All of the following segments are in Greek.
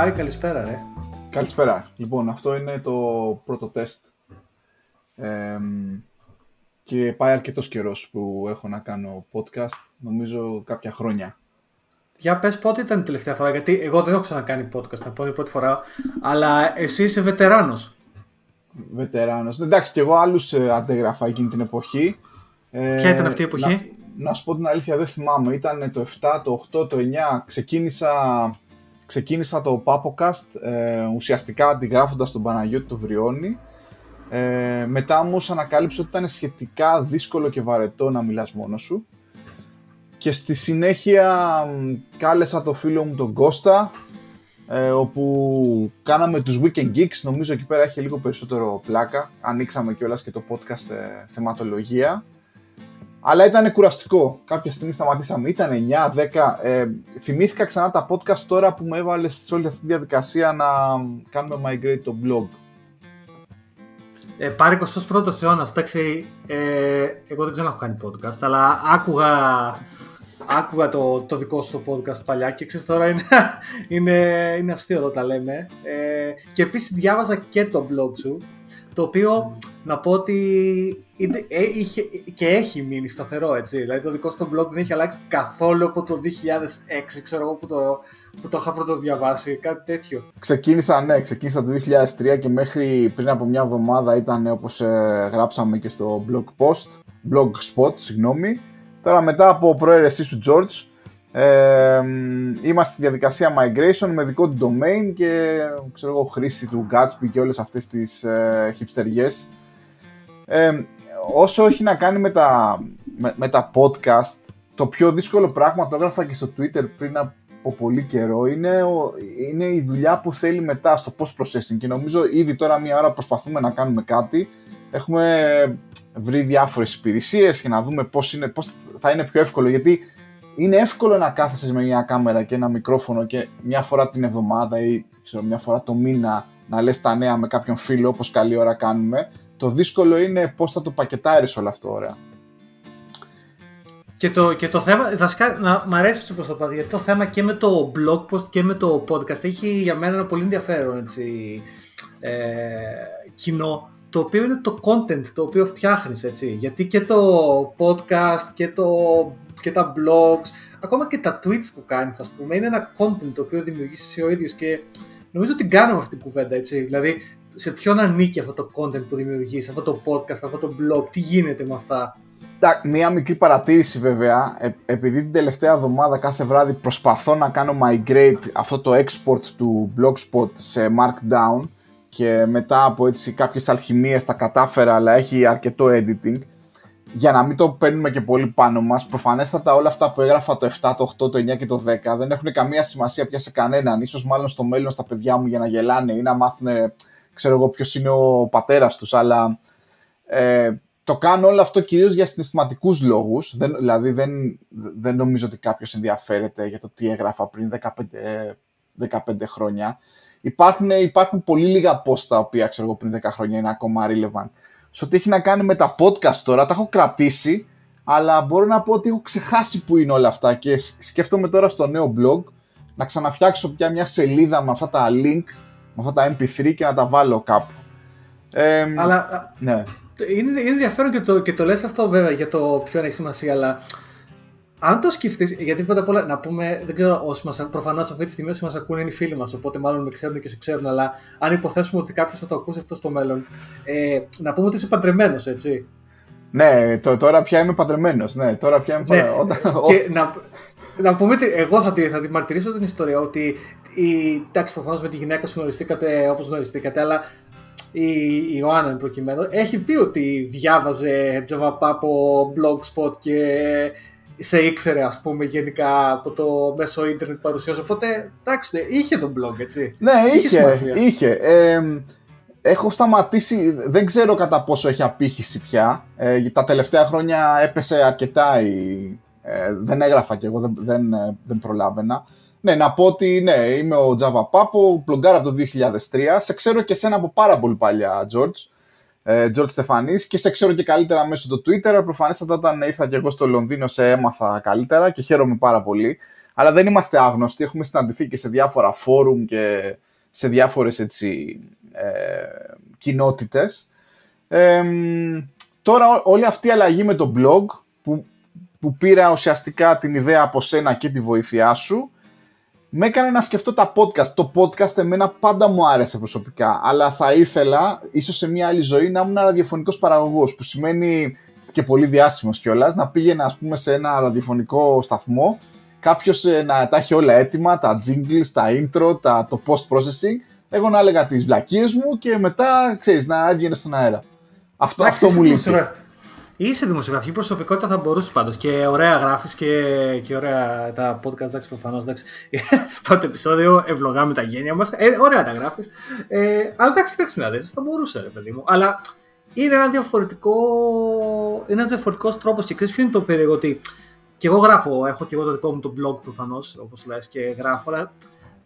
Πάρη, καλησπέρα, ρε. Καλησπέρα. Λοιπόν, αυτό είναι το πρώτο τεστ. και πάει αρκετός καιρός που έχω να κάνω podcast, νομίζω κάποια χρόνια. Για πες πότε ήταν η τελευταία φορά, γιατί εγώ δεν έχω ξανακάνει podcast, να πω την πρώτη φορά, αλλά εσύ είσαι βετεράνος. Βετεράνος. Εντάξει, και εγώ άλλους ε, αντέγραφα εκείνη την εποχή. Ποια ήταν αυτή η εποχή; Να, να σου πω την αλήθεια, δεν θυμάμαι. Ήταν το 7, το 8, το 9. Ξεκίνησα ξεκίνησα το Papocast ε, ουσιαστικά αντιγράφοντας τον Παναγιώτη του Βριώνη. Ε, μετά όμω ανακάλυψα ότι ήταν σχετικά δύσκολο και βαρετό να μιλάς μόνος σου. Και στη συνέχεια κάλεσα το φίλο μου τον Κώστα, ε, όπου κάναμε τους Weekend Geeks, νομίζω εκεί πέρα έχει λίγο περισσότερο πλάκα. Ανοίξαμε κιόλας και το podcast ε, θεματολογία. Αλλά ήταν κουραστικό. Κάποια στιγμή σταματήσαμε. Ήταν 9-10. Ε, θυμήθηκα ξανά τα podcast τώρα που με έβαλες σε όλη αυτή τη διαδικασία να κάνουμε migrate το blog. Ε, πάρει 21ο αιώνας. Εντάξει, ε, εγώ δεν ξέρω να έχω κάνει podcast, αλλά άκουγα, άκουγα το, το δικό σου το podcast παλιά και ξέρεις τώρα είναι, είναι, είναι αστείο εδώ τα λέμε. Ε, και επίσης διάβαζα και το blog σου το οποίο να πω ότι ε, είχε, και έχει μείνει σταθερό έτσι. Δηλαδή το δικό σου το blog δεν έχει αλλάξει καθόλου από το 2006, ξέρω εγώ που το, που το είχα πρώτο διαβάσει, κάτι τέτοιο. Ξεκίνησα, ναι, ξεκίνησα το 2003 και μέχρι πριν από μια εβδομάδα ήταν όπως ε, γράψαμε και στο blog post, blog spot, συγγνώμη. Τώρα μετά από προαίρεσή σου George, ε, είμαστε στη διαδικασία migration με δικό του domain και ξέρω εγώ, χρήση του Gatsby και όλες αυτές τις ε, hipsteriές. Ε, όσο έχει να κάνει με τα, με, τα podcast, το πιο δύσκολο πράγμα, το έγραφα και στο Twitter πριν από πολύ καιρό, είναι, είναι η δουλειά που θέλει μετά στο post-processing και νομίζω ήδη τώρα μία ώρα προσπαθούμε να κάνουμε κάτι, έχουμε βρει διάφορες υπηρεσίες και να δούμε πώς, είναι, πώς θα είναι πιο εύκολο, γιατί είναι εύκολο να κάθεσαι με μια κάμερα και ένα μικρόφωνο και μια φορά την εβδομάδα ή ξέρω, μια φορά το μήνα να λες τα νέα με κάποιον φίλο όπως καλή ώρα κάνουμε. Το δύσκολο είναι πώς θα το πακετάρεις όλο αυτό ωραία. Και το, και το θέμα, βασικά, να, μ' αρέσει όπως το πας, γιατί το θέμα και με το blog post και με το podcast έχει για μένα ένα πολύ ενδιαφέρον έτσι, ε, κοινό, το οποίο είναι το content το οποίο φτιάχνεις, έτσι. Γιατί και το podcast και το και τα blogs, ακόμα και τα tweets που κάνεις, ας πούμε, είναι ένα content το οποίο δημιουργείς εσύ ο ίδιος και νομίζω ότι κάναμε αυτή την κουβέντα, έτσι. Δηλαδή, σε ποιον ανήκει αυτό το content που δημιουργείς, αυτό το podcast, αυτό το blog, τι γίνεται με αυτά; Μία μικρή παρατήρηση βέβαια, ε, επειδή την τελευταία εβδομάδα κάθε βράδυ προσπαθώ να κάνω migrate αυτό το export του blogspot σε markdown και μετά από έτσι κάποιες αλχημίες τα κατάφερα αλλά έχει αρκετό editing για να μην το παίρνουμε και πολύ πάνω μας, προφανέστατα όλα αυτά που έγραφα το 7, το 8, το 9 και το 10 δεν έχουν καμία σημασία πια σε κανέναν. Ίσως μάλλον στο μέλλον στα παιδιά μου για να γελάνε ή να μάθουν, ξέρω εγώ ποιος είναι ο πατέρας τους, αλλά ε, το κάνω όλο αυτό κυρίως για συναισθηματικούς λόγους, δεν, δηλαδή δεν, δεν νομίζω ότι κάποιος ενδιαφέρεται για το τι έγραφα πριν 15, 15 χρόνια. Υπάρχουν, υπάρχουν πολύ λίγα post τα οποία ξέρω εγώ πριν 10 χρόνια είναι ακόμα relevant σε ό,τι έχει να κάνει με τα podcast τώρα, τα έχω κρατήσει, αλλά μπορώ να πω ότι έχω ξεχάσει που είναι όλα αυτά και σκέφτομαι τώρα στο νέο blog να ξαναφτιάξω πια μια σελίδα με αυτά τα link, με αυτά τα mp3 και να τα βάλω κάπου. Ε, αλλά ναι. είναι, είναι ενδιαφέρον και το, και το λες αυτό βέβαια για το ποιο έχει σημασία, αλλά αν το σκεφτείς, γιατί πρώτα απ' όλα να πούμε, δεν ξέρω όσοι μας. Προφανώς αυτή τη στιγμή όσοι μας ακούνε είναι οι φίλοι μας, οπότε μάλλον με ξέρουν και σε ξέρουν. Αλλά αν υποθέσουμε ότι κάποιος θα το ακούσει αυτό στο μέλλον, ε, να πούμε ότι είσαι παντρεμένος, έτσι. Ναι, το, τώρα πια είμαι παντρεμένος. Ναι, τώρα πια είμαι ναι. Και να, να πούμε ότι εγώ θα τη, θα τη μαρτυρήσω την ιστορία ότι. Η, εντάξει, προφανώς με τη γυναίκα σου γνωριστήκατε όπως γνωριστήκατε, αλλά η Ιωάννα προκειμένου έχει πει ότι διάβαζε Java από blogspot και σε ήξερε ας πούμε γενικά από το μέσο ίντερνετ παρουσίασε οπότε εντάξει είχε τον blog έτσι. Ναι είχε, είχε, έχω σταματήσει δεν ξέρω κατά πόσο έχει απήχηση πια. Ε, τα τελευταία χρόνια έπεσε αρκετά η, ε, δεν έγραφα κι εγώ δεν, δεν, ε, δεν προλάβαινα. Ναι, να πω ότι ναι, είμαι ο Java Papo, blogger από το 2003. Σε ξέρω και σένα από πάρα πολύ παλιά, George ε, George Στεφανής και σε ξέρω και καλύτερα μέσω του Twitter. Προφανέστατα όταν ήρθα και εγώ στο Λονδίνο σε έμαθα καλύτερα και χαίρομαι πάρα πολύ. Αλλά δεν είμαστε άγνωστοι, έχουμε συναντηθεί και σε διάφορα φόρουμ και σε διάφορες έτσι, ε, κοινότητες. τώρα όλη αυτή η αλλαγή με το blog που, που πήρα ουσιαστικά την ιδέα από σένα και τη βοήθειά σου με έκανε να σκεφτώ τα podcast. Το podcast εμένα πάντα μου άρεσε προσωπικά, αλλά θα ήθελα, ίσως σε μια άλλη ζωή, να ήμουν ραδιοφωνικός παραγωγός, που σημαίνει και πολύ διάσημος κιόλας, να πήγαινα ας πούμε σε ένα ραδιοφωνικό σταθμό, κάποιος ε, να τα έχει όλα έτοιμα, τα jingles, τα intro, τα, το post-processing, εγώ να έλεγα τις βλακίες μου και μετά, ξέρεις, να έβγαινε στον αέρα. Αυτό, αυτό μου λείπει. Είσαι δημοσιογραφική προσωπικότητα, θα μπορούσε πάντως. Και ωραία γράφεις και, και ωραία τα podcast. Εντάξει, προφανώς. Πρώτο επεισόδιο, ευλογάμε τα γένεια μας. Ε, ωραία τα γράφεις. Ε, αλλά εντάξει, κοιτάξτε να δεις, θα μπορούσε, ρε παιδί μου. Αλλά είναι ένα διαφορετικό, είναι ένας διαφορετικός τρόπος και ξέρεις ποιο είναι το περίεργο ότι και εγώ γράφω, έχω και εγώ το δικό μου το blog προφανώς, όπως λες και γράφω, αλλά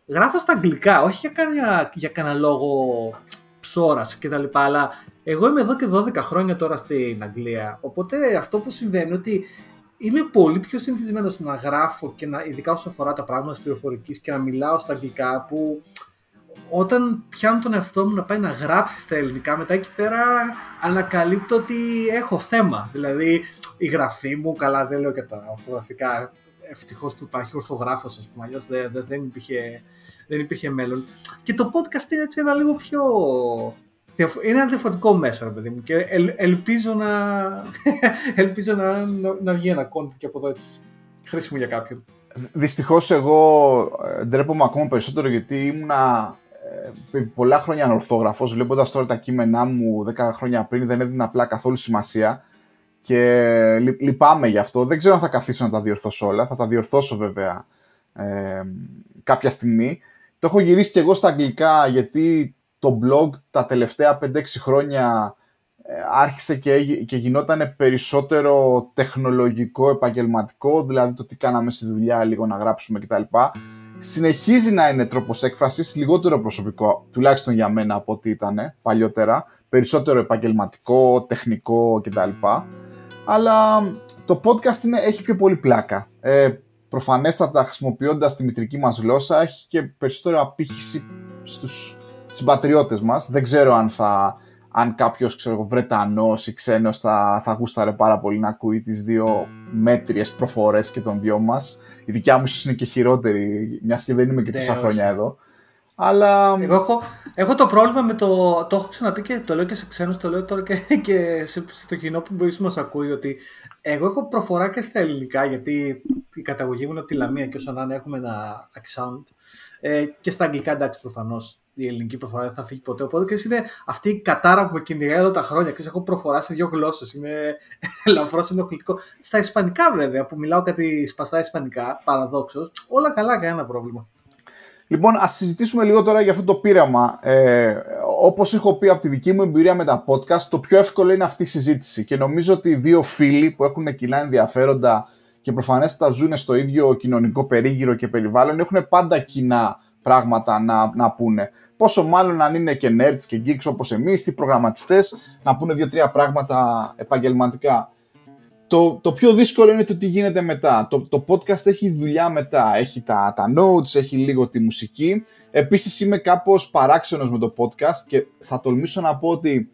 γράφω στα αγγλικά, όχι για κανένα, για κανένα λόγο ψώρας και τα λοιπά, αλλά εγώ είμαι εδώ και 12 χρόνια τώρα στην Αγγλία, οπότε αυτό που συμβαίνει είναι ότι είμαι πολύ πιο συνηθισμένος να γράφω και να, ειδικά όσο αφορά τα πράγματα της πληροφορικής και να μιλάω στα αγγλικά που όταν πιάνω τον εαυτό μου να πάει να γράψει στα ελληνικά, μετά εκεί πέρα ανακαλύπτω ότι έχω θέμα. Δηλαδή η γραφή μου, καλά δεν λέω και τα ορθογραφικά, ευτυχώς που υπάρχει ορθογράφος, ας πούμε, αλλιώς δεν, δεν, υπήρχε, δεν υπήρχε μέλλον. Και το podcast είναι έτσι ένα λίγο πιο. Είναι ένα διαφορετικό μέσο, ρε παιδί μου, και ελπίζω να, ελπίζω να, να, να βγει ένα content και από εδώ έτσι χρήσιμο για κάποιον. Δυστυχώς εγώ ε, ντρέπομαι ακόμα περισσότερο γιατί ήμουνα ε, πολλά χρόνια ανορθόγραφος, βλέποντας τώρα τα κείμενά μου 10 χρόνια πριν δεν έδινα απλά καθόλου σημασία και λυπάμαι γι' αυτό. Δεν ξέρω αν θα καθίσω να τα διορθώσω όλα, θα τα διορθώσω βέβαια ε, κάποια στιγμή. Το έχω γυρίσει και εγώ στα αγγλικά γιατί το blog τα τελευταία 5-6 χρόνια ε, άρχισε και, και γινόταν περισσότερο τεχνολογικό, επαγγελματικό, δηλαδή το τι κάναμε στη δουλειά, λίγο να γράψουμε κτλ συνεχίζει να είναι τρόπος έκφρασης λιγότερο προσωπικό, τουλάχιστον για μένα από ό,τι ήταν παλιότερα, περισσότερο επαγγελματικό, τεχνικό κτλ. Αλλά το podcast είναι, έχει πιο πολύ πλάκα. Ε, προφανέστατα χρησιμοποιώντας τη μητρική μας γλώσσα έχει και περισσότερο απήχηση στους συμπατριώτες μας. Δεν ξέρω αν θα αν κάποιος Βρετανός ή ξένος θα, θα γούσταρε πάρα πολύ να ακούει τις δύο μέτριες προφορές και των δυο μας. Η δικιά μου ίσως είναι και χειρότερη, μιας και δεν είμαι και τόσα χρόνια εδώ. Αλλά... Εγώ έχω, έχω το πρόβλημα με το. Το έχω ξαναπεί και το λέω και σε ξένους, το λέω τώρα και, και σε, στο κοινό που μπορείς να μας ακούει. Ότι εγώ έχω προφορά και στα ελληνικά, γιατί η καταγωγή μου είναι από τη Λαμία και όσο να είναι έχουμε ένα accent. Ε, και στα αγγλικά εντάξει προφανώς η ελληνική προφορά δεν θα φύγει ποτέ. Οπότε και είναι αυτή η κατάρα που με κυνηγάει όλα τα χρόνια. Ξέρεις, έχω προφορά σε δύο γλώσσες. Είναι ελαφρώς ενοχλητικό. Στα Ισπανικά, βέβαια, που μιλάω κάτι σπαστά Ισπανικά, παραδόξως, όλα καλά, κανένα πρόβλημα. Λοιπόν, ας συζητήσουμε λίγο τώρα για αυτό το πείραμα. Ε, Όπως έχω πει από τη δική μου εμπειρία με τα podcast, το πιο εύκολο είναι αυτή η συζήτηση. Και νομίζω ότι οι δύο φίλοι που έχουν κοινά ενδιαφέροντα και προφανέστατα ζουν στο ίδιο κοινωνικό περίγυρο και περιβάλλον έχουν πάντα κοινά πράγματα να, να πούνε. Πόσο μάλλον αν είναι και nerds και geeks όπως εμείς, οι προγραμματιστές, να πούνε δύο-τρία πράγματα επαγγελματικά. Το, το πιο δύσκολο είναι το τι γίνεται μετά. Το, το podcast έχει δουλειά μετά. Έχει τα, τα notes, έχει λίγο τη μουσική. Επίσης είμαι κάπως παράξενος με το podcast και θα τολμήσω να πω ότι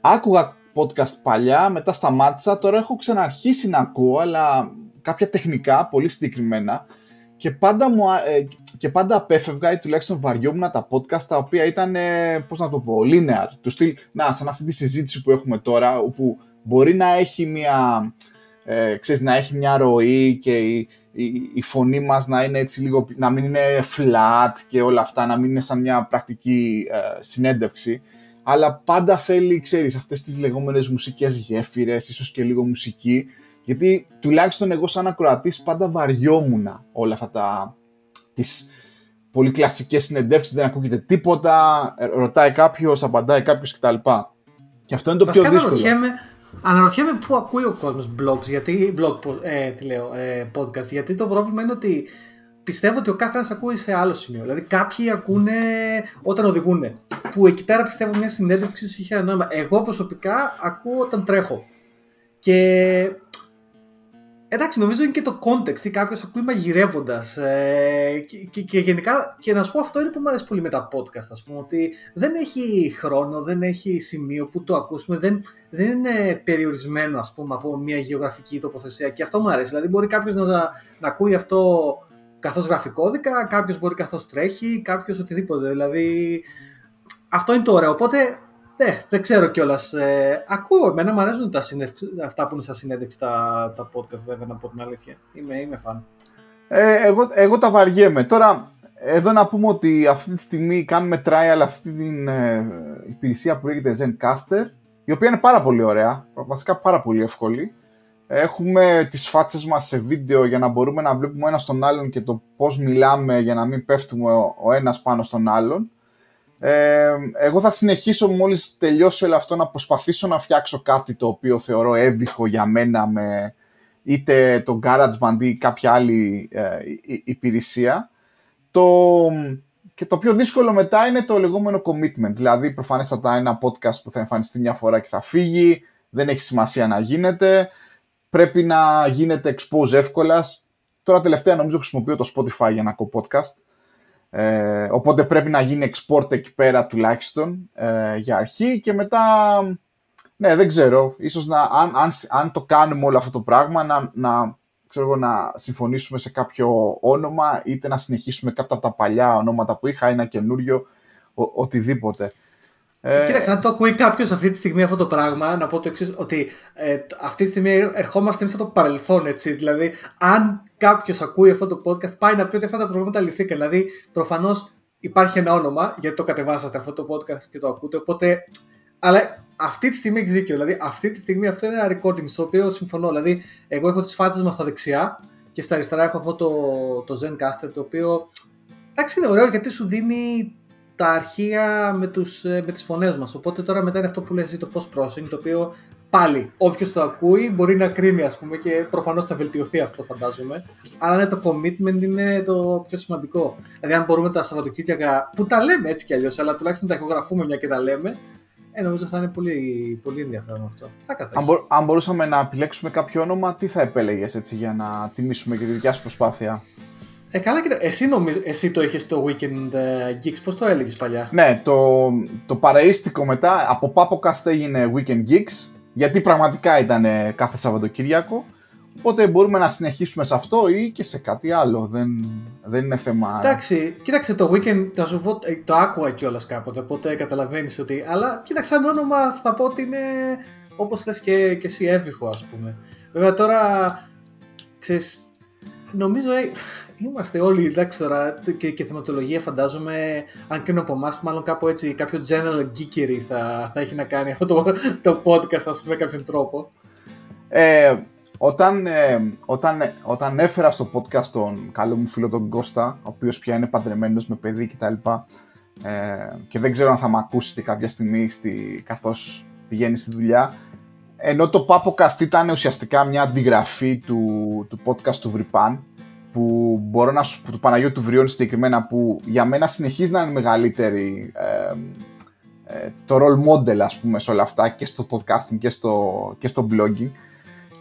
άκουγα podcast παλιά, μετά σταμάτησα, τώρα έχω ξαναρχίσει να ακούω, αλλά κάποια τεχνικά, πολύ συγκεκριμένα και πάντα, μου, ε, και πάντα απέφευγα ή τουλάχιστον βαριόμουν τα podcast τα οποία ήταν, ε, πώς να το πω, linear. Του στυλ, να, σαν αυτή τη συζήτηση που έχουμε τώρα, όπου μπορεί να έχει μια, ε, ξέρεις, να έχει μια ροή και η, η, φωνή μας να είναι έτσι λίγο, να μην είναι flat και όλα αυτά, να μην είναι σαν μια πρακτική ε, συνέντευξη. Αλλά πάντα θέλει, ξέρεις, αυτές τις λεγόμενες μουσικές γέφυρες, ίσως και λίγο μουσική, γιατί τουλάχιστον εγώ σαν ακροατής πάντα βαριόμουν όλα αυτά τα, τις πολύ κλασικές συνεντεύξεις, δεν ακούγεται τίποτα, ε, ρωτάει κάποιος, απαντάει κάποιος κτλ. Και αυτό είναι το πιο δύσκολο. Αναρωτιέμαι, αναρωτιέμαι πού ακούει ο κόσμος blogs, γιατί, blog, ε, τι λέω, ε, podcast, γιατί το πρόβλημα είναι ότι πιστεύω ότι ο κάθε ένας ακούει σε άλλο σημείο. Δηλαδή κάποιοι ακούνε όταν οδηγούν, που εκεί πέρα πιστεύω μια συνέντευξη σου είχε ένα νόημα. Εγώ προσωπικά ακούω όταν τρέχω. Και Εντάξει, νομίζω είναι και το context. Τι κάποιος ακούει μαγειρεύοντας. Ε, και, και, γενικά, και να σου πω αυτό είναι που μου αρέσει πολύ με τα podcast, ας πούμε, ότι δεν έχει χρόνο, δεν έχει σημείο που το ακούσουμε, δεν, δεν είναι περιορισμένο, ας πούμε, από μια γεωγραφική τοποθεσία. Και αυτό μου αρέσει. Δηλαδή, μπορεί κάποιος να, να ακούει αυτό καθώς γράφει κώδικα, κάποιος μπορεί καθώς τρέχει, κάποιος οτιδήποτε. Δηλαδή, αυτό είναι το ωραίο. Οπότε ναι, δεν ξέρω κιόλας. Ε, ακούω, εμένα μου αρέσουν τα αυτά που είναι στα συνέντευξη τα, τα podcast, βέβαια, να πω την αλήθεια. Είμαι, είμαι φαν. Ε, εγώ, εγώ τα βαριέμαι. Τώρα, εδώ να πούμε ότι αυτή τη στιγμή κάνουμε trial αυτή την ε, υπηρεσία που λέγεται Zencaster, η οποία είναι πάρα πολύ ωραία, βασικά πάρα πολύ εύκολη. Έχουμε τις φάτσες μας σε βίντεο για να μπορούμε να βλέπουμε ένας τον άλλον και το πώς μιλάμε για να μην πέφτουμε ο ένας πάνω στον άλλον. Ε, εγώ θα συνεχίσω μόλις τελειώσω όλο αυτό να προσπαθήσω να φτιάξω κάτι το οποίο θεωρώ έβυχο για μένα με είτε το GarageBand ή κάποια άλλη ε, υπηρεσία. Το, και το πιο δύσκολο μετά είναι το λεγόμενο commitment. Δηλαδή, προφανέστατα ένα podcast που θα εμφανιστεί μια φορά και θα φύγει, δεν έχει σημασία να γίνεται, πρέπει να γίνεται expose εύκολα. Τώρα τελευταία νομίζω χρησιμοποιώ το Spotify για να ακούω podcast. Ε, οπότε πρέπει να γίνει export εκεί πέρα τουλάχιστον ε, για αρχή και μετά, ναι δεν ξέρω, ίσως να, αν, αν, αν το κάνουμε όλο αυτό το πράγμα να, να, ξέρω, να συμφωνήσουμε σε κάποιο όνομα είτε να συνεχίσουμε κάποια από τα παλιά ονόματα που είχα, ένα καινούριο, ο, οτιδήποτε. Ε, Κοίταξε, αν το ακούει κάποιος αυτή τη στιγμή αυτό το πράγμα, να πω το εξής, ότι ε, αυτή τη στιγμή ερχόμαστε εμείς από το παρελθόν, έτσι. Δηλαδή, αν κάποιος ακούει αυτό το podcast, πάει να πει ότι αυτά τα προβλήματα λυθήκαν. Δηλαδή, προφανώς υπάρχει ένα όνομα, γιατί το κατεβάσατε αυτό το podcast και το ακούτε. Οπότε, αλλά αυτή τη στιγμή έχεις δίκιο. Δηλαδή, αυτή τη στιγμή αυτό είναι ένα recording στο οποίο συμφωνώ. Δηλαδή, εγώ έχω τις φάτσες μας στα δεξιά και στα αριστερά έχω αυτό το, το Zencaster το οποίο. Εντάξει, είναι ωραίο γιατί σου δίνει τα αρχεία με, τους, ε, με τις φωνές μας. Οπότε τώρα μετά είναι αυτό που λες το post-processing, το οποίο πάλι όποιος το ακούει μπορεί να κρίνει ας πούμε και προφανώς θα βελτιωθεί αυτό φαντάζομαι. Αλλά ναι, το commitment είναι το πιο σημαντικό. Δηλαδή αν μπορούμε τα Σαββατοκύριακα, που τα λέμε έτσι κι αλλιώς, αλλά τουλάχιστον τα ηχογραφούμε μια και τα λέμε, ε, νομίζω θα είναι πολύ, πολύ ενδιαφέρον αυτό. Θα αν, μπο, αν μπορούσαμε να επιλέξουμε κάποιο όνομα, τι θα επέλεγες έτσι για να τιμήσουμε και τη δικιά σου προσπάθεια; Ε, καλά, κοίτα. Εσύ, νομίζω, εσύ το είχες στο Weekend ε, Geeks, πώς το έλεγες παλιά; Ναι, το, το παραίστικο μετά από Papocast έγινε Weekend Geeks, γιατί πραγματικά ήταν ε, κάθε Σαββατοκύριακο. Οπότε μπορούμε να συνεχίσουμε σε αυτό ή και σε κάτι άλλο. Δεν, δεν είναι θέμα. Εντάξει, κοίταξε το weekend, θα σου πω, το άκουγα κιόλας κάποτε. Οπότε καταλαβαίνεις ότι. Αλλά κοίταξε, σαν όνομα θα πω ότι είναι όπως λες και, και εσύ έβυχο, ας πούμε. Βέβαια τώρα ξέρεις, νομίζω είμαστε όλοι, εντάξει τώρα, και, και θεματολογία φαντάζομαι, αν και από εμάς, μάλλον κάπου έτσι, κάποιο general geekery θα, θα έχει να κάνει αυτό το, το podcast, ας πούμε, κάποιον τρόπο. Ε, όταν, ε, όταν, όταν έφερα στο podcast τον καλό μου φίλο τον Κώστα, ο οποίος πια είναι παντρεμένος με παιδί κτλ. Ε, και δεν ξέρω αν θα με ακούσετε κάποια στιγμή στη, καθώς πηγαίνει στη δουλειά. Ενώ το Papocast ήταν ουσιαστικά μια αντιγραφή του, του podcast του Βρυπάν, που μπορώ να σου του Παναγιώτου του Βριώνη συγκεκριμένα που για μένα συνεχίζει να είναι μεγαλύτερη ε, ε, το role model ας πούμε σε όλα αυτά και στο podcasting και στο, και στο blogging.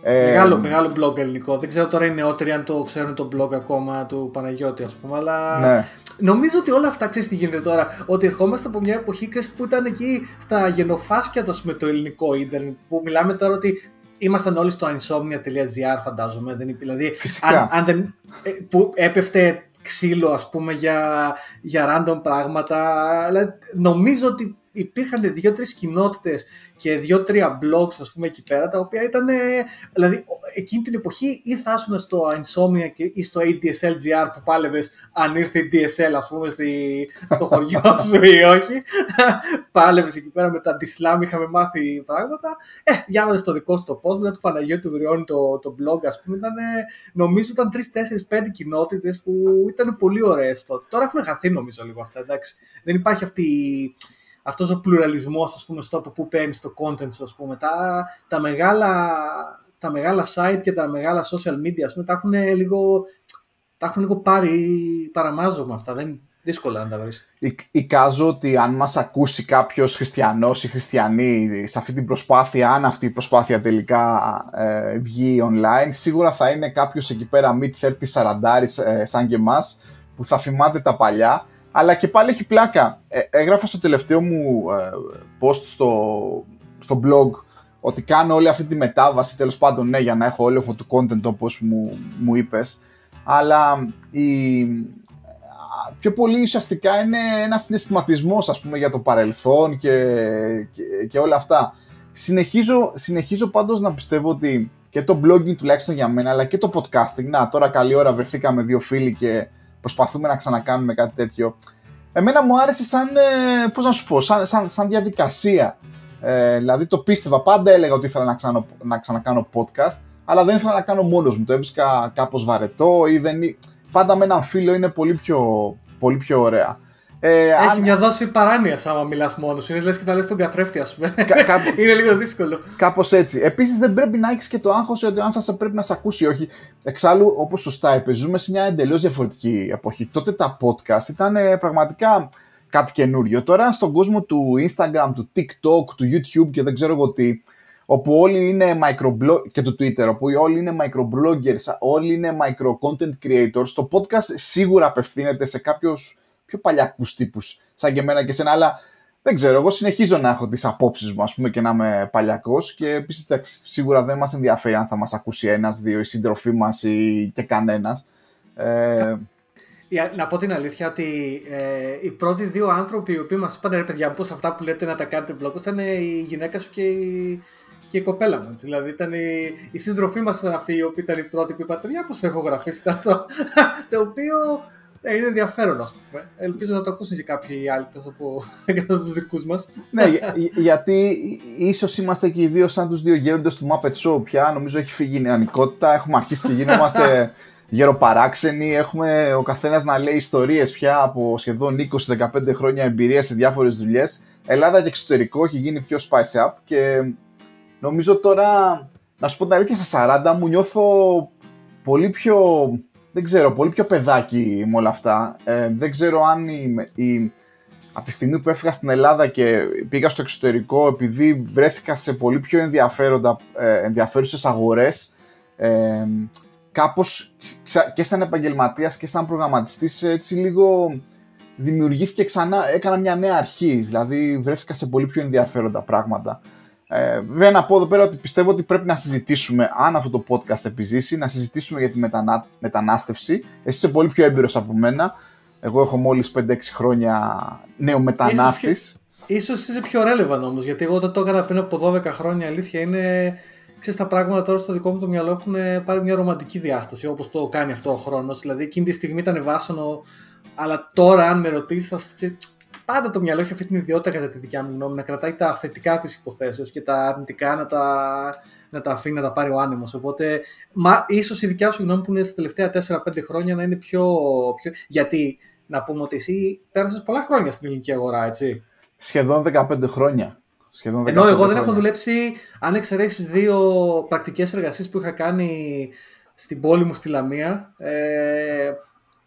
Ε, μεγάλο, μεγάλο blog ελληνικό. Δεν ξέρω τώρα οι νεότεροι αν το ξέρουν το blog ακόμα του Παναγιώτη ας πούμε, αλλά ναι. νομίζω ότι όλα αυτά ξέρεις τι γίνεται τώρα. Ότι ερχόμαστε από μια εποχή ξέρεις, που ήταν εκεί στα γενοφάσκια το, με το ελληνικό ίντερνετ που μιλάμε τώρα ότι ήμασταν όλοι στο insomnia.gr φαντάζομαι. Δεν, δηλαδή, αν, αν δεν, ε, που έπεφτε ξύλο ας πούμε για, για random πράγματα. Δηλαδή, νομίζω ότι υπήρχαν δύο-τρεις κοινότητες και δύο-τρία blogs, ας πούμε, εκεί πέρα, τα οποία ήταν. Δηλαδή, εκείνη την εποχή ή θα ήσουν στο Insomnia ή στο ADSL-GR που πάλευες αν ήρθε η DSL, ας πούμε, στη, στο χωριό σου ή όχι. πάλευες εκεί πέρα με τα αντισλάμ, είχαμε μάθει πράγματα. Ε, διάβαζες το δικό σου το post, μετά του Παναγιώτη του Βριώνη το, το blog, ας πούμε, ήταν. Νομίζω ήταν 3-4-5 κοινότητες που ήταν πολύ ωραίες. Τώρα έχουν χαθεί, νομίζω, λίγο αυτά. Εντάξει. Δεν υπάρχει αυτή αυτός ο πλουραλισμός, ας πούμε, στο από πού παίρνεις το content σου, ας πούμε. Τα, τα, μεγάλα, τα μεγάλα site και τα μεγάλα social media, ας πούμε, τα έχουν λίγο, τα έχουν λίγο πάρει παραμάζωμα αυτά. Δεν, δύσκολα να τα βρεις. Εικάζω ότι αν μας ακούσει κάποιος χριστιανός ή χριστιανή σε αυτή την προσπάθεια, αν αυτή η προσπάθεια τελικά ε, βγει online, σίγουρα θα είναι κάποιος εκεί πέρα mid 30 40 ε, σαν και εμάς που θα θυμάται τα παλιά. Αλλά και πάλι έχει πλάκα. Ε, έγραφα στο τελευταίο μου ε, post στο, στο blog ότι κάνω όλη αυτή τη μετάβαση, τέλος πάντων ναι, για να έχω όλο αυτό το content όπως μου, μου είπες. Αλλά η, πιο πολύ ουσιαστικά είναι ένα συναισθηματισμός ας πούμε για το παρελθόν και, και, και όλα αυτά. Συνεχίζω, συνεχίζω πάντως να πιστεύω ότι και το blogging τουλάχιστον για μένα αλλά και το podcasting, να τώρα καλή ώρα βρεθήκαμε δύο φίλοι και προσπαθούμε να ξανακάνουμε κάτι τέτοιο. Εμένα μου άρεσε σαν, ε, πώς να σου πω, σαν, σαν, σαν διαδικασία. Ε, δηλαδή το πίστευα, πάντα έλεγα ότι ήθελα να, ξανα, να ξανακάνω podcast, αλλά δεν ήθελα να κάνω μόνος μου, το έβρισκα κάπως βαρετό ή δεν... Πάντα με έναν φίλο είναι πολύ πιο, πολύ πιο ωραία. Ε, Έχει αν... μια δόση παράνοια άμα μιλάς μόνος Είναι λες και τα λες τον καθρέφτη, ας πούμε. κάπου... είναι λίγο δύσκολο. Κάπως έτσι. Επίσης δεν πρέπει να έχεις και το άγχος ότι αν θα σε πρέπει να σε ακούσει ή όχι. Εξάλλου, όπως σωστά είπες, ζούμε σε μια εντελώς διαφορετική εποχή. Τότε τα podcast ήταν ε, πραγματικά κάτι καινούριο. Τώρα στον κόσμο του Instagram, του TikTok, του YouTube και δεν ξέρω εγώ τι, όπου όλοι είναι microblog και του Twitter, όπου όλοι είναι microbloggers, όλοι είναι micro content creators, το podcast σίγουρα απευθύνεται σε κάποιους πιο παλιακούς τύπους, σαν και εμένα και σένα, αλλά δεν ξέρω, εγώ συνεχίζω να έχω τις απόψεις μου, ας πούμε, και να είμαι παλιακός και επίσης, σίγουρα δεν μας ενδιαφέρει αν θα μας ακούσει ένας, δύο, η σύντροφή μας ή και κανένας. Ε, να πω την αλήθεια ότι ε, οι πρώτοι δύο άνθρωποι οι οποίοι μας είπαν ρε παιδιά, πώς αυτά που λέτε να τα κάνετε vlog, ήταν η γυναίκα σου και η, και η κοπέλα μου. Δηλαδή ήταν η, η σύντροφή μας ήταν αυτή η οποία ήταν η πρώτη που είπαν παιδιά, πώς το έχω γραφήσει αυτό. το οποίο ε, είναι ενδιαφέρον, ας πούμε. Ελπίζω να το ακούσουν και κάποιοι άλλοι τόσο από, από τους δικούς μας. ναι, γιατί ίσως είμαστε και οι δύο σαν τους δύο γέροντες του Muppet Show πια. Νομίζω έχει φύγει η νεανικότητα. Έχουμε αρχίσει και γινόμαστε γεροπαράξενοι, έχουμε ο καθένας να λέει ιστορίες πια από σχεδόν 20-15 χρόνια εμπειρίας σε διάφορες δουλειές. Ελλάδα και εξωτερικό έχει γίνει πιο spice up και νομίζω τώρα, να σου πω την αλήθεια, στα 40 μου νιώθω πολύ πιο, δεν ξέρω, πολύ πιο παιδάκι με όλα αυτά. Ε, δεν ξέρω αν η, η, από τη στιγμή που έφυγα στην Ελλάδα και πήγα στο εξωτερικό, επειδή βρέθηκα σε πολύ πιο ενδιαφέροντα, ε, ενδιαφέρουσες αγορές, ε, κάπως και σαν επαγγελματίας και σαν προγραμματιστής έτσι λίγο δημιουργήθηκε ξανά, έκανα μια νέα αρχή, δηλαδή βρέθηκα σε πολύ πιο ενδιαφέροντα πράγματα. Ε, βέβαια να πω εδώ πέρα ότι πιστεύω ότι πρέπει να συζητήσουμε, αν αυτό το podcast επιζήσει, να συζητήσουμε για τη μετανα... μετανάστευση. Εσύ είσαι πολύ πιο έμπειρος από μένα. Εγώ έχω μόλις 5-6 χρόνια νέο μετανάστης. Ίσως, είσαι πιο relevant όμως, γιατί εγώ όταν το έκανα πριν από 12 χρόνια, αλήθεια είναι ξέρεις, τα πράγματα τώρα στο δικό μου το μυαλό έχουν πάρει μια ρομαντική διάσταση, όπως το κάνει αυτό ο χρόνος. Δηλαδή, εκείνη τη στιγμή ήταν βάσανο, αλλά τώρα, αν με ρωτήσεις, θα πάντα το μυαλό έχει αυτή την ιδιότητα, κατά τη δικιά μου γνώμη, να κρατάει τα θετικά της υποθέσεω και τα αρνητικά να τα, να τα αφήνει να τα πάρει ο άνεμος. Οπότε, μα, ίσως η δικιά σου γνώμη που είναι στα τελευταία 4-5 χρόνια να είναι πιο, πιο. Γιατί να πούμε ότι εσύ πέρασες πολλά χρόνια στην ελληνική αγορά, έτσι. Σχεδόν 15 χρόνια. Σχεδόν Ενώ εγώ δεν έχω δουλέψει, αν εξαιρέσεις δύο πρακτικές εργασίες που είχα κάνει στην πόλη μου στη Λαμία, ε,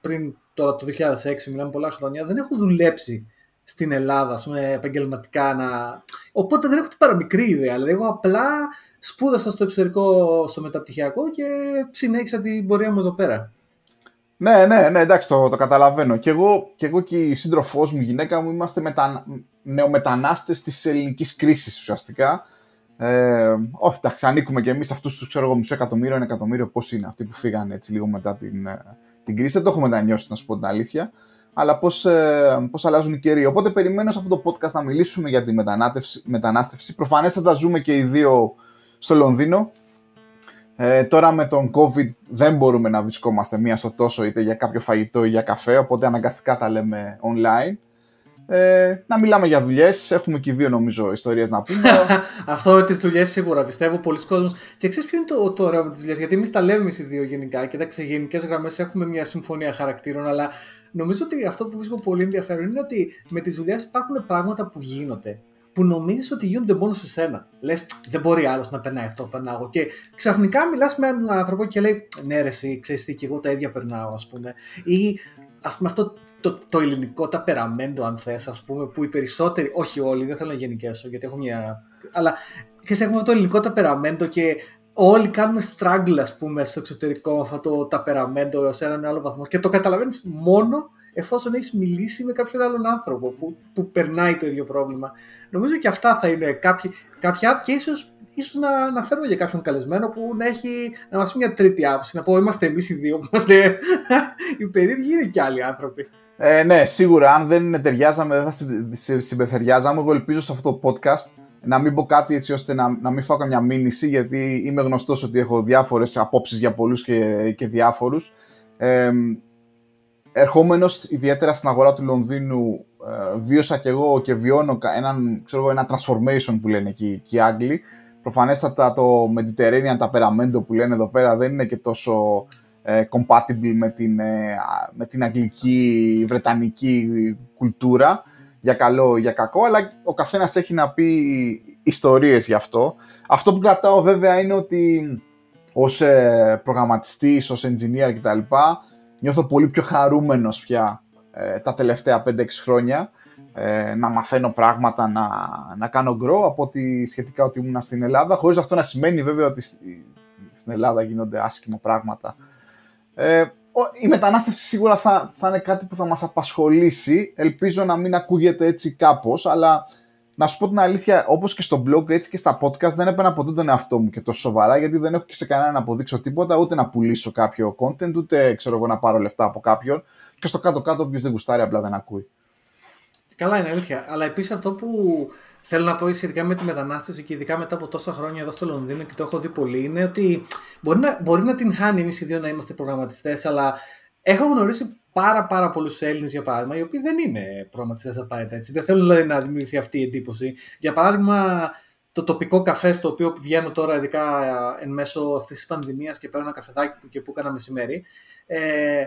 πριν τώρα το 2006, μιλάμε πολλά χρόνια, δεν έχω δουλέψει στην Ελλάδα, ας πούμε, επαγγελματικά να... Οπότε δεν έχω την παραμικρή ιδέα, δηλαδή εγώ απλά σπούδασα στο εξωτερικό, στο μεταπτυχιακό και συνέχισα την πορεία μου εδώ πέρα. Ναι, ναι, ναι, εντάξει, το, το καταλαβαίνω. Και εγώ, και εγώ και η σύντροφός μου, η γυναίκα μου, είμαστε μετα... νεομετανάστες της ελληνικής κρίσης ουσιαστικά. Ε, όχι, εντάξει, ανήκουμε και εμείς αυτούς τους ξέρω εγώ μισό εκατομμύριο, ένα εκατομμύριο πώς είναι αυτοί που φύγανε έτσι λίγο μετά την, ε, την κρίση. Δεν το έχω μετανιώσει, να σου πω την αλήθεια. Αλλά πώς ε, πώς αλλάζουν οι καιροί. Οπότε περιμένω σε αυτό το podcast να μιλήσουμε για τη μετανάστευση. Προφανέστατα ζούμε και οι δύο στο Λονδίνο. Ε, τώρα με τον COVID δεν μπορούμε να βρισκόμαστε μία στο τόσο είτε για κάποιο φαγητό ή για καφέ, οπότε αναγκαστικά τα λέμε online. Ε, να μιλάμε για δουλειές. Έχουμε και δύο νομίζω ιστορίες να πούμε. Αυτό με τις δουλειές σίγουρα πιστεύω. Πολλοί κόσμοι. Και ξέρεις ποιο είναι το, το ωραίο με τις δουλειές; Γιατί εμείς τα λέμε οι δύο γενικά και εντάξει, σε γενικές γραμμές έχουμε μια συμφωνία χαρακτήρων. Αλλά νομίζω ότι αυτό που βρίσκω πολύ ενδιαφέρον είναι ότι με τις δουλειές υπάρχουν πράγματα που γίνονται που νομίζεις ότι γίνονται μόνο σε σένα. Λες, δεν μπορεί άλλος να περνάει αυτό που περνάω. Και ξαφνικά μιλάς με έναν άνθρωπο και λέει, Ναι, ρε, εσύ, ξέρεις τι, και εγώ τα ίδια περνάω, ας πούμε. Ή ας πούμε αυτό το, το ελληνικό ταπεραμέντο, αν θες, ας πούμε, που οι περισσότεροι, όχι όλοι, δεν θέλω να γενικέσω, γιατί έχω μια. Αλλά και έχουμε αυτό το ελληνικό ταπεραμέντο και όλοι κάνουμε struggle, ας πούμε, στο εξωτερικό με αυτό το ταπεραμέντο σε έναν άλλο βαθμό. Και το καταλαβαίνεις μόνο εφόσον έχεις μιλήσει με κάποιον άλλον άνθρωπο που, που περνάει το ίδιο πρόβλημα. Νομίζω και αυτά θα είναι κάποιοι, κάποια και ίσως ίσως να, να φέρουμε για κάποιον καλεσμένο που να έχει να μας πει μια τρίτη άποψη. Να πω, είμαστε εμείς οι δύο που είμαστε οι περίεργοι, είναι και άλλοι άνθρωποι. Ε, ναι, σίγουρα. Αν δεν ταιριάζαμε, δεν θα συμπεθεριάζαμε. Εγώ ελπίζω σε αυτό το podcast να μην πω κάτι έτσι ώστε να, να μην φάω καμιά μήνυση, γιατί είμαι γνωστός ότι έχω διάφορες απόψεις για πολλούς και, και διάφορους. Ε, ερχόμενος ιδιαίτερα στην αγορά του Λονδίνου ε, βίωσα και εγώ και βιώνω έναν, ξέρω, ένα transformation που λένε εκεί, και οι Άγγλοι. Προφανέστατα το Mediterranean Taperamento που λένε εδώ πέρα δεν είναι και τόσο ε, compatible με την, ε, με την αγγλική, βρετανική κουλτούρα για καλό ή για κακό, αλλά ο καθένας έχει να πει ιστορίες γι' αυτό. Αυτό που κρατάω βέβαια είναι ότι ως ε, προγραμματιστής, ως engineer κτλ νιώθω πολύ πιο χαρούμενος πια ε, τα τελευταία 5-6 χρόνια ε, να μαθαίνω πράγματα, να, να κάνω grow από ότι σχετικά ότι ήμουν στην Ελλάδα, χωρίς αυτό να σημαίνει βέβαια ότι στην Ελλάδα γίνονται άσχημα πράγματα. Ε, η μετανάστευση σίγουρα θα, θα είναι κάτι που θα μας απασχολήσει, ελπίζω να μην ακούγεται έτσι κάπως, αλλά να σου πω την αλήθεια, όπως και στο blog, έτσι και στα podcast, δεν έπαιρνα ποτέ τον εαυτό μου και τόσο σοβαρά, γιατί δεν έχω και σε κανένα να αποδείξω τίποτα, ούτε να πουλήσω κάποιο content, ούτε ξέρω εγώ να πάρω λεφτά από κάποιον. Και στο κάτω-κάτω, όποιος δεν γουστάρει, απλά δεν ακούει. Καλά, είναι αλήθεια. Αλλά επίσης αυτό που θέλω να πω σχετικά με τη μετανάστευση και ειδικά μετά από τόσα χρόνια εδώ στο Λονδίνο και το έχω δει πολύ, είναι ότι μπορεί να, μπορεί να την χάνει εμείς οι δύο να είμαστε προγραμματιστές, αλλά έχω γνωρίσει πάρα, πάρα πολλούς Έλληνες, για παράδειγμα, οι οποίοι δεν είναι προγραμματιστέ απαραίτητα. Έτσι. Δεν θέλουν δηλαδή, να δημιουργηθεί αυτή η εντύπωση. Για παράδειγμα, το τοπικό καφέ στο οποίο βγαίνω τώρα, ειδικά εν μέσω αυτής της πανδημίας και παίρνω ένα καφεδάκι που και που έκανα μεσημέρι. Ε,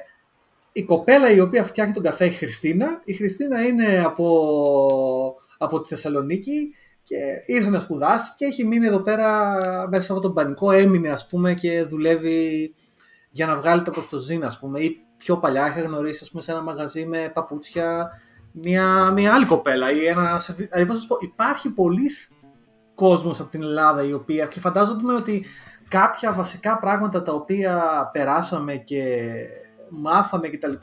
η κοπέλα η οποία φτιάχνει τον καφέ, η Χριστίνα, η Χριστίνα είναι από, από τη Θεσσαλονίκη και ήρθε να σπουδάσει και έχει μείνει εδώ πέρα μέσα σε αυτό τον πανικό, έμεινε ας πούμε και δουλεύει για να βγάλει τα προς το ζήν ας πούμε ή πιο παλιά είχα γνωρίσει πούμε, σε ένα μαγαζί με παπούτσια μια, μια άλλη κοπέλα ή ένα... Δηλαδή, σας πω, υπάρχει πολλοί κόσμος από την Ελλάδα η οποία και φαντάζομαι ότι κάποια βασικά πράγματα τα οποία περάσαμε και μάθαμε κτλ.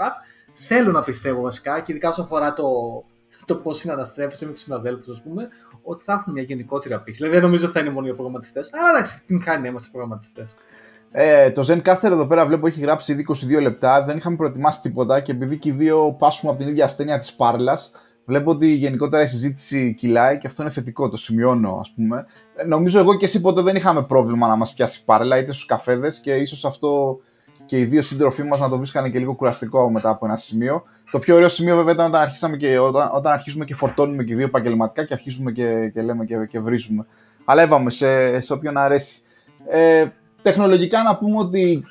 Θέλω να πιστεύω βασικά και ειδικά όσο αφορά το, το πώς συναναστρέφεσαι με τους συναδέλφους, ας πούμε, ότι θα έχουν μια γενικότερη απίση. Δηλαδή, δεν νομίζω ότι θα είναι μόνο για προγραμματιστέ, αλλά εντάξει, την χάνει να είμαστε προγραμματιστέ. Ε, το Zencaster εδώ πέρα βλέπω έχει γράψει ήδη 22 λεπτά. Δεν είχαμε προετοιμάσει τίποτα και επειδή και οι δύο πάσχουμε από την ίδια ασθένεια της πάρλα, βλέπω ότι γενικότερα η συζήτηση κυλάει και αυτό είναι θετικό. Το σημειώνω, ας πούμε. Ε, νομίζω εγώ και εσύ ποτέ δεν είχαμε πρόβλημα να μας πιάσει πάρλα, είτε στους καφέδες και ίσως αυτό και οι δύο σύντροφοί μας να το βρίσκανε και λίγο κουραστικό μετά από ένα σημείο. Το πιο ωραίο σημείο βέβαια ήταν όταν, αρχίσαμε και, όταν, όταν αρχίζουμε και φορτώνουμε και δύο επαγγελματικά και αρχίζουμε και, και λέμε και, και βρίζουμε. Αλλά είπαμε σε, σε όποιον αρέσει. Ε, τεχνολογικά να πούμε ότι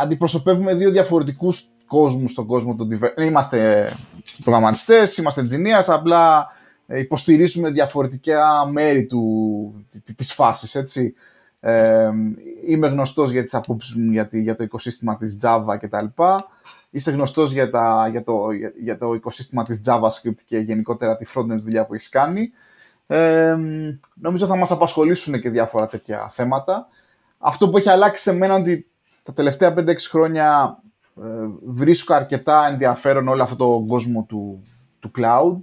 αντιπροσωπεύουμε δύο διαφορετικούς κόσμους στον κόσμο των development. Είμαστε προγραμματιστές, είμαστε engineers, απλά υποστηρίζουμε διαφορετικά μέρη του, της φάσης, έτσι. Ε, είμαι γνωστός για τις απόψεις μου για, για το οικοσύστημα της Java κτλ. Είσαι γνωστός για, τα, για, το, για, το οικοσύστημα της JavaScript και γενικότερα τη frontend δουλειά που έχεις κάνει. Ε, νομίζω θα μας απασχολήσουν και διάφορα τέτοια θέματα. Αυτό που έχει αλλάξει σε μένα ότι τα τελευταία 5-6 χρόνια ε, βρίσκω αρκετά ενδιαφέρον όλο αυτό το κόσμο του, του cloud.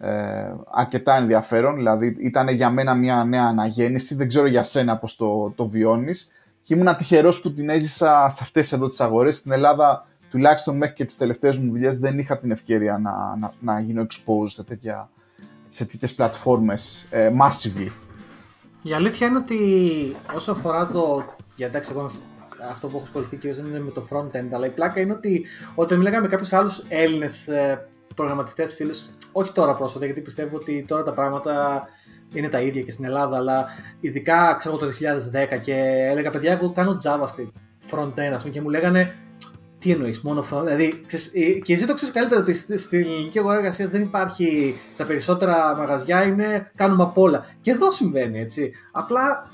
Ε, αρκετά ενδιαφέρον, δηλαδή ήταν για μένα μια νέα αναγέννηση, δεν ξέρω για σένα πώς το, το βιώνεις και ήμουν τυχερός που την έζησα σε αυτές εδώ τις αγορές. Στην Ελλάδα, τουλάχιστον μέχρι και τις τελευταίες μου δουλειές, δεν είχα την ευκαιρία να, να, να γίνω exposed σε, τέτοια, σε τέτοιες πλατφόρμες ε, massively. Η αλήθεια είναι ότι όσο αφορά το. Για εντάξει, εγώ αυτό που έχω ασχοληθεί και δεν είναι με το front-end, αλλά η πλάκα είναι ότι όταν μιλάγαμε με κάποιους άλλους Έλληνες προγραμματιστές φίλους, όχι τώρα πρόσφατα, γιατί πιστεύω ότι τώρα τα πράγματα είναι τα ίδια και στην Ελλάδα, αλλά ειδικά ξέρω το 2010 και έλεγα παιδιά, εγώ κάνω JavaScript front-end, ας πούμε, και μου λέγανε Τι εννοείς, μόνο front. Δηλαδή, ξέρεις, ε, και εσύ το ξέρεις καλύτερα ότι στην ελληνική αγορά εργασίας δεν υπάρχει. Τα περισσότερα μαγαζιά είναι κάνουμε απ' όλα. Και εδώ συμβαίνει έτσι. Απλά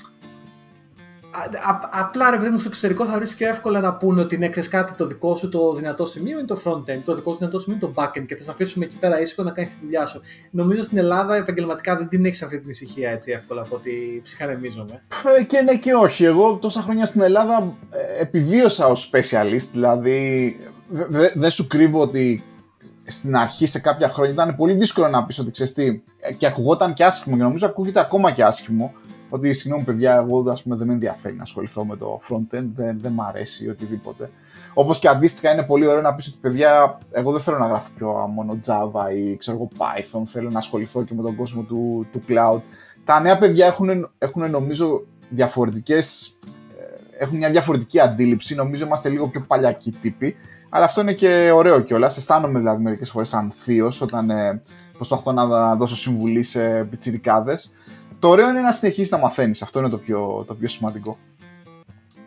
απλά ρε παιδί μου στο εξωτερικό θα βρεις πιο εύκολα να πούνε ότι ναι, ξέρεις κάτι, το δικό σου το δυνατό σημείο είναι το front-end, το δικό σου δυνατό σημείο είναι το back-end και θα σε αφήσουμε εκεί πέρα ήσυχο να κάνεις τη δουλειά σου. Νομίζω στην Ελλάδα επαγγελματικά δεν την έχεις αυτή την ησυχία έτσι εύκολα από ότι ψυχανεμίζομαι. Ε, και ναι και όχι. Εγώ τόσα χρόνια στην Ελλάδα ε, επιβίωσα ως specialist, δηλαδή δεν σου κρύβω ότι στην αρχή σε κάποια χρόνια ήταν πολύ δύσκολο να πεις ότι ξέρεις τι, ε, και ακουγόταν και άσχημο και νομίζω ακούγεται ακόμα και άσχημο ότι συγγνώμη παιδιά, εγώ ας πούμε, δεν με ενδιαφέρει να ασχοληθώ με το front-end, δεν, δεν μ' αρέσει οτιδήποτε. Όπως και αντίστοιχα είναι πολύ ωραίο να πεις ότι παιδιά, εγώ δεν θέλω να γράφω πιο μόνο Java ή ξέρω εγώ Python, θέλω να ασχοληθώ και με τον κόσμο του, του cloud. Τα νέα παιδιά έχουν, έχουν νομίζω διαφορετικές. Ε, έχουν μια διαφορετική αντίληψη. Νομίζω είμαστε λίγο πιο παλιακοί τύποι. Αλλά αυτό είναι και ωραίο κιόλας. Αισθάνομαι δηλαδή μερικές φορές σαν θείο όταν ε, προσπαθώ να δώσω συμβουλή σε πιτσιρικάδες. Το ωραίο είναι να συνεχίσει να μαθαίνεις. Αυτό είναι το πιο, το πιο σημαντικό.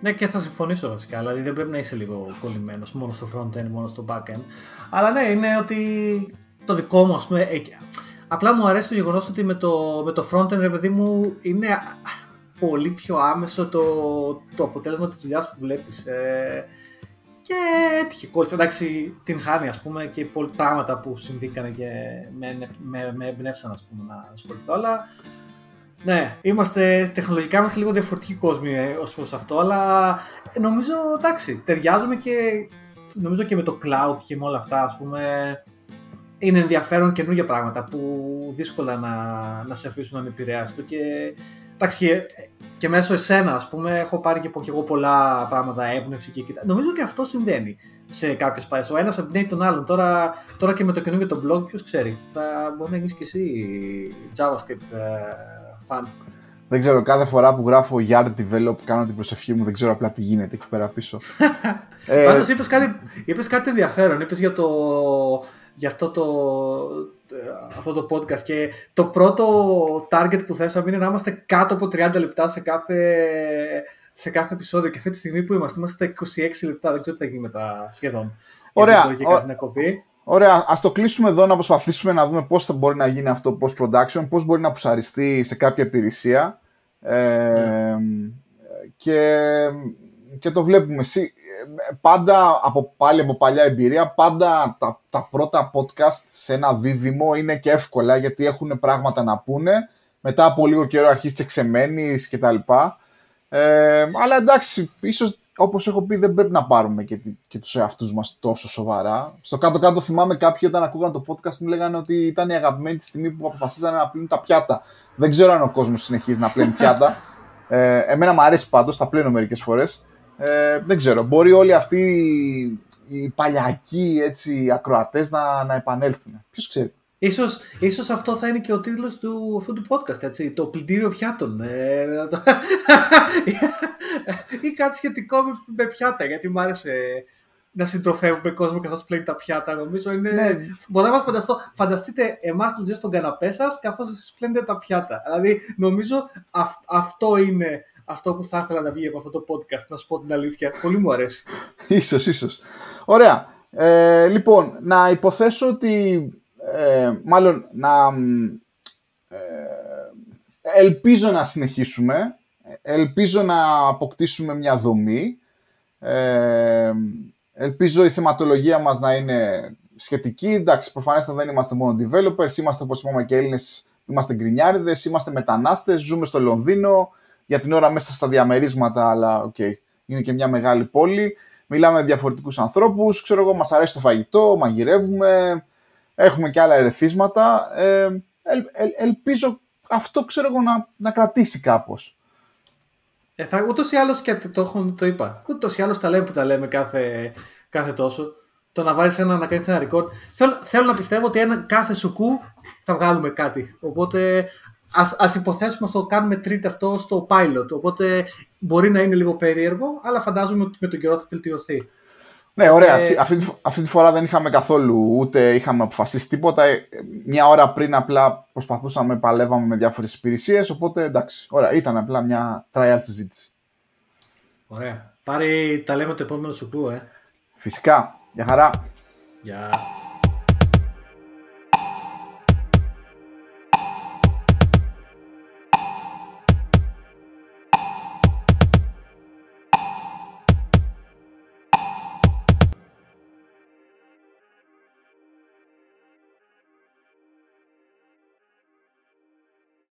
Ναι, και θα συμφωνήσω βασικά. Δηλαδή δεν πρέπει να είσαι λίγο κολλημένος μόνο στο front-end, μόνο στο back-end. Αλλά ναι, είναι ότι το δικό μου, ας πούμε. Ε, απλά μου αρέσει το γεγονός ότι με το, με το front-end, ρε παιδί μου, είναι πολύ πιο άμεσο το, το αποτέλεσμα της δουλειάς που βλέπεις. Ε, και έτυχε κόλλησε. Εντάξει, την χάνει ας πούμε και πολλά πράγματα που συμβήκανε και με, με, με εμπνεύσαν ας πούμε να ασχοληθώ. Αλλά ναι, είμαστε, τεχνολογικά είμαστε λίγο διαφορετικοί κόσμοι ε, ως προς αυτό, αλλά νομίζω, εντάξει, ταιριάζουμε και νομίζω και με το cloud και με όλα αυτά, ας πούμε, είναι ενδιαφέρον καινούργια πράγματα που δύσκολα να, να σε αφήσουν να επηρεάσει και εντάξει, και, και μέσω εσένα, ας πούμε, έχω πάρει και, και εγώ πολλά πράγματα έμπνευση και κοιτά. Νομίζω ότι αυτό συμβαίνει σε κάποιες πάει. Ο ένας εμπνέει τον άλλον. Τώρα, τώρα και με το καινούργιο το blog, ποιος ξέρει. Θα μπορεί να γίνεις και εσύ JavaScript ε, δεν ξέρω, κάθε φορά που γράφω Yard Develop κάνω την προσευχή μου, δεν ξέρω απλά τι γίνεται εκεί πέρα πίσω. ε... Πάντως είπες κάτι, είπες κάτι ενδιαφέρον, είπες για, το, για αυτό, το, αυτό το podcast και το πρώτο target που θέσαμε είναι να είμαστε κάτω από 30 λεπτά σε κάθε, σε κάθε επεισόδιο και αυτή τη στιγμή που είμαστε, είμαστε στα 26 λεπτά, δεν ξέρω τι θα γίνει μετά σχεδόν. Ωραία. Ωραία, ας το κλείσουμε εδώ να προσπαθήσουμε να δούμε πώς θα μπορεί να γίνει αυτό post production, πώς μπορεί να αποσαριστεί σε κάποια υπηρεσία. Ε, και, και το βλέπουμε. Πάντα από πάλι από παλιά εμπειρία, πάντα τα, τα πρώτα podcast σε ένα δίδυμο είναι και εύκολα γιατί έχουν πράγματα να πούνε. Μετά από λίγο καιρό αρχίζει και ξεμένεις κτλ. Ε, αλλά εντάξει, ίσως όπως έχω πει δεν πρέπει να πάρουμε και, και τους εαυτούς μας τόσο σοβαρά. Στο κάτω-κάτω θυμάμαι κάποιοι όταν ακούγαν το podcast μου λέγανε ότι ήταν η αγαπημένη τη στιγμή που αποφασίζανε να πλύνουν τα πιάτα. Δεν ξέρω αν ο κόσμος συνεχίζει να πλένει πιάτα. Ε, εμένα μου αρέσει πάντως, τα πλένω μερικές φορές. Ε, δεν ξέρω, μπορεί όλοι αυτοί οι παλιακοί έτσι, ακροατές να, να επανέλθουν. Ποιος ξέρει. Ίσως, ίσως αυτό θα είναι και ο τίτλος του, αυτού του podcast, έτσι, το πλυντήριο πιάτων. Ε, ή κάτι σχετικό με, πιάτα, γιατί μου άρεσε να συντροφεύουμε κόσμο καθώς πλένει τα πιάτα. Νομίζω είναι... Ναι. Μπορώ να μας φανταστώ, φανταστείτε εμάς τους δύο στον καναπέ σας καθώς εσείς πλένετε τα πιάτα. Δηλαδή νομίζω αυτό είναι αυτό που θα ήθελα να βγει από αυτό το podcast, να σου πω την αλήθεια. Πολύ μου αρέσει. ίσως, ίσως. Ωραία. Ε, λοιπόν, να υποθέσω ότι ε, μάλλον να ε, ελπίζω να συνεχίσουμε, ελπίζω να αποκτήσουμε μια δομή, ε, ελπίζω η θεματολογία μας να είναι σχετική, εντάξει προφανέστατα δεν είμαστε μόνο developers, είμαστε όπως είπαμε και Έλληνες, είμαστε γκρινιάριδες, είμαστε μετανάστες, ζούμε στο Λονδίνο, για την ώρα μέσα στα διαμερίσματα, αλλά OK, okay, είναι και μια μεγάλη πόλη. Μιλάμε με διαφορετικούς ανθρώπους, ξέρω εγώ, μας αρέσει το φαγητό, μαγειρεύουμε, έχουμε και άλλα ερεθίσματα. Ε, ελ, ελπίζω αυτό ξέρω εγώ να, να κρατήσει κάπως. Ε, θα, ούτως ή άλλως και το, το, το είπα, ούτως ή άλλως τα λέμε που τα λέμε κάθε, κάθε τόσο. Το να βάλεις ένα, να κάνεις ένα record. Θέλω, θέλω να πιστεύω ότι ένα, κάθε σουκού θα βγάλουμε κάτι. Οπότε ας, ας υποθέσουμε το κάνουμε τρίτη αυτό στο pilot. Οπότε μπορεί να είναι λίγο περίεργο, αλλά φαντάζομαι ότι με τον καιρό θα βελτιωθεί. Ναι, ωραία. Ε... Αυτή, αυτή τη φορά δεν είχαμε καθόλου ούτε είχαμε αποφασίσει τίποτα. Ε, μια ώρα πριν απλά προσπαθούσαμε, παλεύαμε με διάφορες υπηρεσίες. Οπότε εντάξει, ωραία. Ήταν απλά μια trial συζήτηση. Ωραία. Πάρε τα λέμε το επόμενο σου που, ε. Φυσικά. Γεια χαρά. Γεια.